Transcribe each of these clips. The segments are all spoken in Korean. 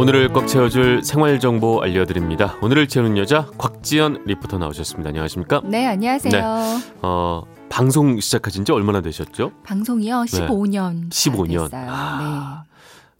오늘을 꽉 채워줄 생활 정보 알려드립니다. 오늘을 채우는 여자 곽지연 리포터 나오셨습니다. 안녕하십니까? 네, 안녕하세요. 네. 어, 방송 시작하신 지 얼마나 되셨죠? 방송이요? 15년. 15년. 됐어요. 아, 네.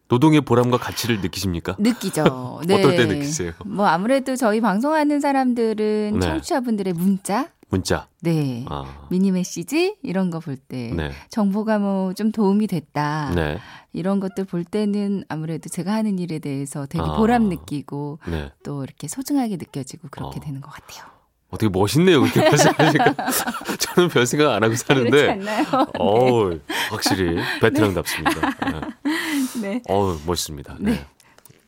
노동의 보람과 가치를 느끼십니까? 느끼죠. 네. 어떨 때 느끼세요? 뭐 아무래도 저희 방송하는 사람들은 네. 청취자분들의 문자 문자. 네. 아. 미니 메시지 이런 거 볼 때 네. 정보가 뭐 좀 도움이 됐다. 네. 이런 것들 볼 때는 아무래도 제가 하는 일에 대해서 되게 아. 보람 느끼고 네. 또 이렇게 소중하게 느껴지고 그렇게 어. 되는 것 같아요. 어떻게 멋있네요. 그렇게 말씀하시니까. 저는 별 생각 안 하고 사는데. 그렇지 않나요? 어 확실히 베테랑답습니다. 네. 네. 어우, 멋있습니다. 네.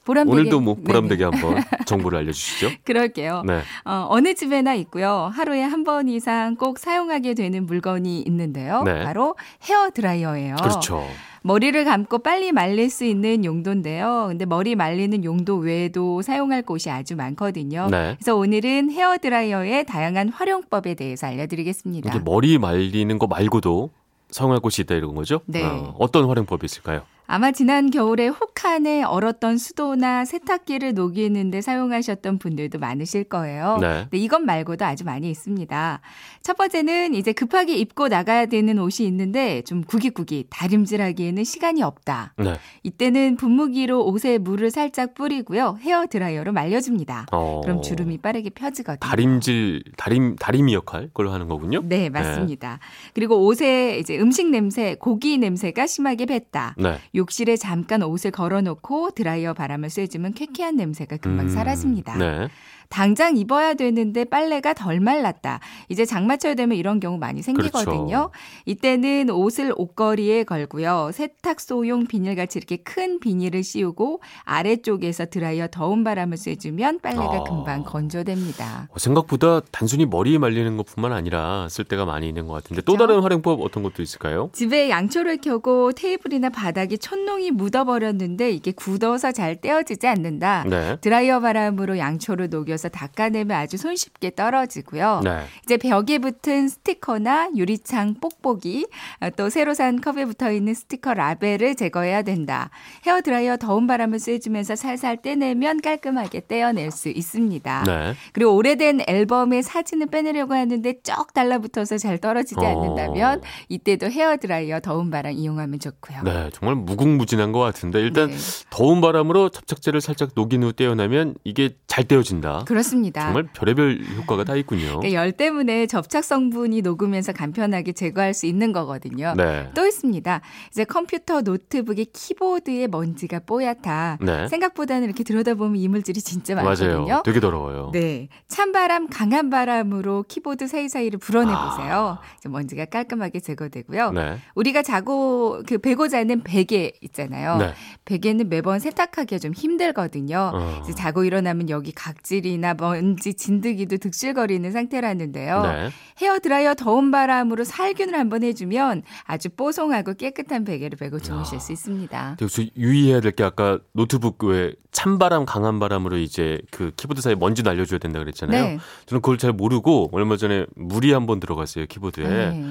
네. 보람되게 오늘도 뭐 보람되게 네네. 한번 정보를 알려주시죠. 그럴게요. 네. 어, 어느 집에나 있고요. 하루에 한 번 이상 꼭 사용하게 되는 물건이 있는데요. 네. 바로 헤어 드라이어예요. 그렇죠. 머리를 감고 빨리 말릴 수 있는 용도인데요. 근데 머리 말리는 용도 외에도 사용할 곳이 아주 많거든요. 네. 그래서 오늘은 헤어 드라이어의 다양한 활용법에 대해서 알려드리겠습니다. 머리 말리는 거 말고도 사용할 곳이 있다 이런 거죠? 네. 어, 어떤 활용법이 있을까요? 아마 지난 겨울에 혹한에 얼었던 수도나 세탁기를 녹이는데 사용하셨던 분들도 많으실 거예요. 네. 근데 이것 말고도 아주 많이 있습니다. 첫 번째는 이제 급하게 입고 나가야 되는 옷이 있는데 좀 구기구기 다림질하기에는 시간이 없다. 네. 이때는 분무기로 옷에 물을 살짝 뿌리고요. 헤어 드라이어로 말려줍니다. 어... 그럼 주름이 빠르게 펴지거든요. 다림질, 다림, 다리미 역할 그걸 하는 거군요. 네, 맞습니다. 네. 그리고 옷에 이제 음식 냄새, 고기 냄새가 심하게 뱄다. 네. 욕실에 잠깐 옷을 걸어놓고 드라이어 바람을 쐬주면 쾌쾌한 냄새가 금방 음, 사라집니다. 네. 당장 입어야 되는데 빨래가 덜 말랐다. 이제 장마철 되면 이런 경우 많이 생기거든요. 그렇죠. 이때는 옷을 옷걸이에 걸고요. 세탁소용 비닐같이 이렇게 큰 비닐을 씌우고 아래쪽에서 드라이어 더운 바람을 쐬주면 빨래가 아. 금방 건조됩니다. 어, 생각보다 단순히 머리 말리는 것뿐만 아니라 쓸 때가 많이 있는 것 같은데 그렇죠? 또 다른 활용법 어떤 것도 있을까요? 집에 양초를 켜고 테이블이나 바닥에 천농이 묻어버렸는데 이게 굳어서 잘 떼어지지 않는다. 네. 드라이어 바람으로 양초를 녹여서 덜어서 닦아내면 아주 손쉽게 떨어지고요. 네. 이제 벽에 붙은 스티커나 유리창 뽁뽁이 어, 또 새로 산 컵에 붙어 있는 스티커 라벨을 제거해야 된다. 헤어 드라이어 더운 바람을 쐬주면서 살살 떼내면 깔끔하게 떼어낼 수 있습니다. 네. 그리고 오래된 앨범의 사진을 빼내려고 하는데 쩍 달라붙어서 잘 떨어지지 어. 않는다면 이때도 헤어 드라이어 더운 바람 이용하면 좋고요. 네, 정말 무궁무진한 것 같은데 일단 네. 더운 바람으로 접착제를 살짝 녹인 후 떼어내면 이게 잘 떼어진다. 그렇습니다. 정말 별의별 효과가 다 있군요. 그러니까 열 때문에 접착 성분이 녹으면서 간편하게 제거할 수 있는 거거든요. 네. 또 있습니다. 이제 컴퓨터 노트북의 키보드에 먼지가 뽀얗다. 네. 생각보다는 이렇게 들여다보면 이물질이 진짜 많거든요. 맞아요. 되게 더러워요. 네. 찬바람, 강한 바람으로 키보드 사이사이를 불어내 보세요. 아. 먼지가 깔끔하게 제거되고요. 네. 우리가 자고 그 베고 자는 베개 있잖아요. 네. 베개는 매번 세탁하기가 좀 힘들거든요. 어. 자고 일어나면 여기 각질이 나 바람이나 먼지, 진드기도 득실거리는 상태라는데요. 네. 헤어 드라이어 더운 바람으로 살균을 한번 해주면 아주 뽀송하고 깨끗한 베개를 베고 주무실 야. 수 있습니다. 역시 유의해야 될 게 아까 노트북 왜 찬바람, 강한 바람으로 이제 그 키보드 사이에 먼지 날려줘야 된다 그랬잖아요. 네. 저는 그걸 잘 모르고 얼마 전에 물이 한번 들어갔어요 키보드에. 네.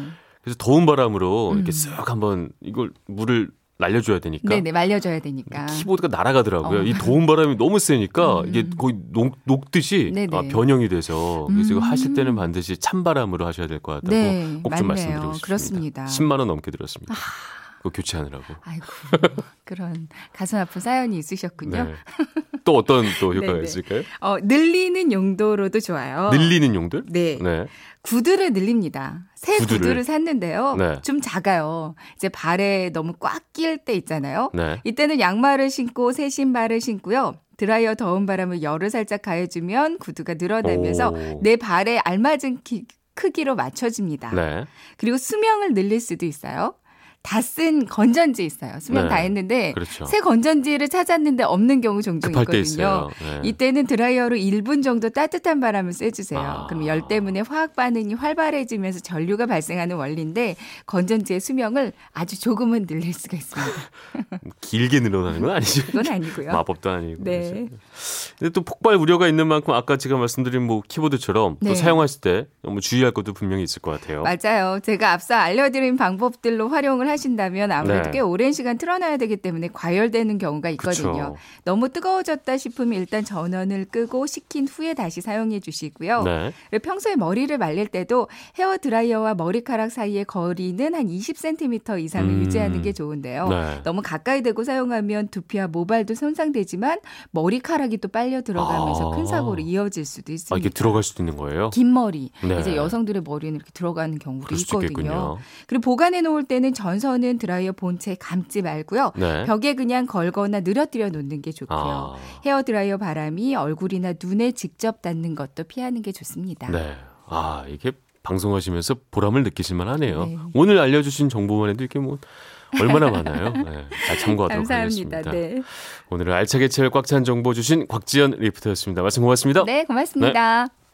그래서 더운 바람으로 이렇게 음. 쓱 한번 이걸 물을 날려줘야 되니까. 네네, 말려줘야 되니까. 키보드가 날아가더라고요. 어. 이 더운 바람이 너무 세니까 음. 이게 거의 녹, 녹듯이 아, 변형이 돼서 그래서 음. 이거 하실 때는 반드시 찬바람으로 하셔야 될 것 같다고 네, 꼭좀 말씀드리고 싶습니다. 그렇습니다. 10만 원 넘게 들었습니다. 아. 그거 교체하느라고. 아이고 그런 가슴 아픈 사연이 있으셨군요. 네. 또 어떤 또 효과가 있을까요? 어, 늘리는 용도로도 좋아요. 늘리는 용도? 네. 네. 구두를 늘립니다. 새 구두를, 구두를 샀는데요. 네. 좀 작아요. 이제 발에 너무 꽉 낄 때 있잖아요. 네. 이때는 양말을 신고 새 신발을 신고요. 드라이어 더운 바람을 열을 살짝 가해주면 구두가 늘어나면서 오. 내 발에 알맞은 키, 크기로 맞춰집니다. 네. 그리고 수명을 늘릴 수도 있어요. 다 쓴 건전지 있어요. 수명 네. 다 했는데 그렇죠. 새 건전지를 찾았는데 없는 경우 종종 있거든요. 네. 이때는 드라이어로 1분 정도 따뜻한 바람을 쐬주세요. 아. 그럼 열 때문에 화학 반응이 활발해지면서 전류가 발생하는 원리인데 건전지의 수명을 아주 조금은 늘릴 수가 있습니다. 길게 늘어나는 건 아니죠. 그건 아니고요. 마법도 아니고. 네. 근데 또 폭발 우려가 있는 만큼 아까 제가 말씀드린 뭐 키보드처럼 네. 또 사용하실 때 너무 주의할 것도 분명히 있을 것 같아요. 맞아요. 제가 앞서 알려드린 방법들로 활용을 하신다면 아무래도 네. 꽤 오랜 시간 틀어놔야 되기 때문에 과열되는 경우가 있거든요. 그쵸. 너무 뜨거워졌다 싶으면 일단 전원을 끄고 식힌 후에 다시 사용해 주시고요. 네. 평소에 머리를 말릴 때도 헤어 드라이어와 머리카락 사이의 거리는 한 20cm 이상을 음. 유지하는 게 좋은데요. 네. 너무 가까이 대고 사용하면 두피와 모발도 손상되지만 머리카락이 또 빨려 들어가면서 아. 큰 사고로 이어질 수도 있습니다. 아, 이게 들어갈 수도 있는 거예요? 긴 머리. 네. 이제 여성들의 머리는 이렇게 들어가는 경우도 있거든요. 그리고 보관해 놓을 때는 전선은 드라이어 본체에 감지 말고요. 네. 벽에 그냥 걸거나 늘어뜨려 놓는 게 좋고요. 아. 헤어 드라이어 바람이 얼굴이나 눈에 직접 닿는 것도 피하는 게 좋습니다. 네. 아, 이게 방송하시면서 보람을 느끼실만 하네요. 네. 오늘 알려주신 정보만 해도 이렇게 뭐 얼마나 많아요. 네, 잘 참고하도록 감사합니다. 하겠습니다. 네. 오늘은 알차게 채울 꽉 찬 정보 주신 곽지연 리포터였습니다. 말씀 고맙습니다. 네, 고맙습니다. 네.